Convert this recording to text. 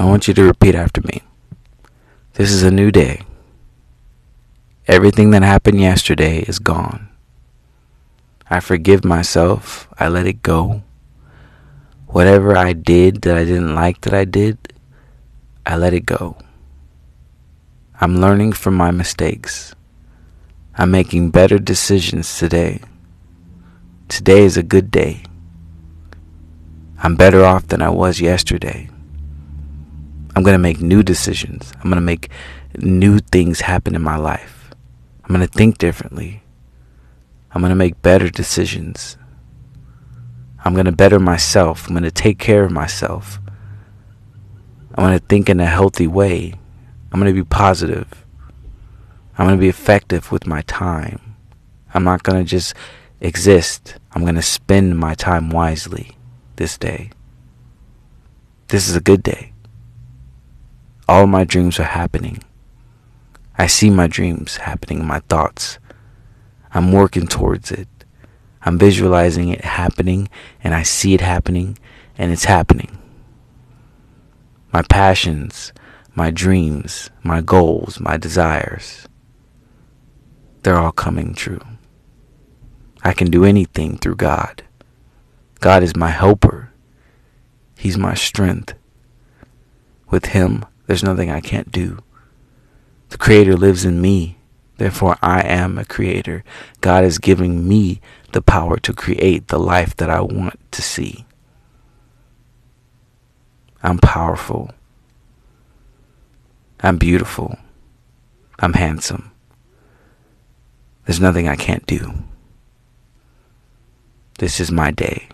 I want you to repeat after me. This is a new day. Everything that happened yesterday is gone. I forgive myself. I let it go. Whatever I did that I didn't like that I did, I let it go. I'm learning from my mistakes. I'm making better decisions today. Today is a good day. I'm better off than I was yesterday. I'm going to make new decisions. I'm going to make new things happen in my life. I'm going to think differently. I'm going to make better decisions. I'm going to better myself. I'm going to take care of myself. I'm going to think in a healthy way. I'm going to be positive. I'm going to be effective with my time. I'm not going to just exist. I'm going to spend my time wisely this day. This is a good day. All my dreams are happening. I see my dreams happening in my thoughts. I'm working towards it. I'm visualizing it happening and I see it happening and it's happening. My passions, my dreams, my goals, my desires, they're all coming true. I can do anything through God. God is my helper. He's my strength. With Him, there's nothing I can't do. The Creator lives in me. Therefore, I am a creator. God is giving me the power to create the life that I want to see. I'm powerful. I'm beautiful. I'm handsome. There's nothing I can't do. This is my day.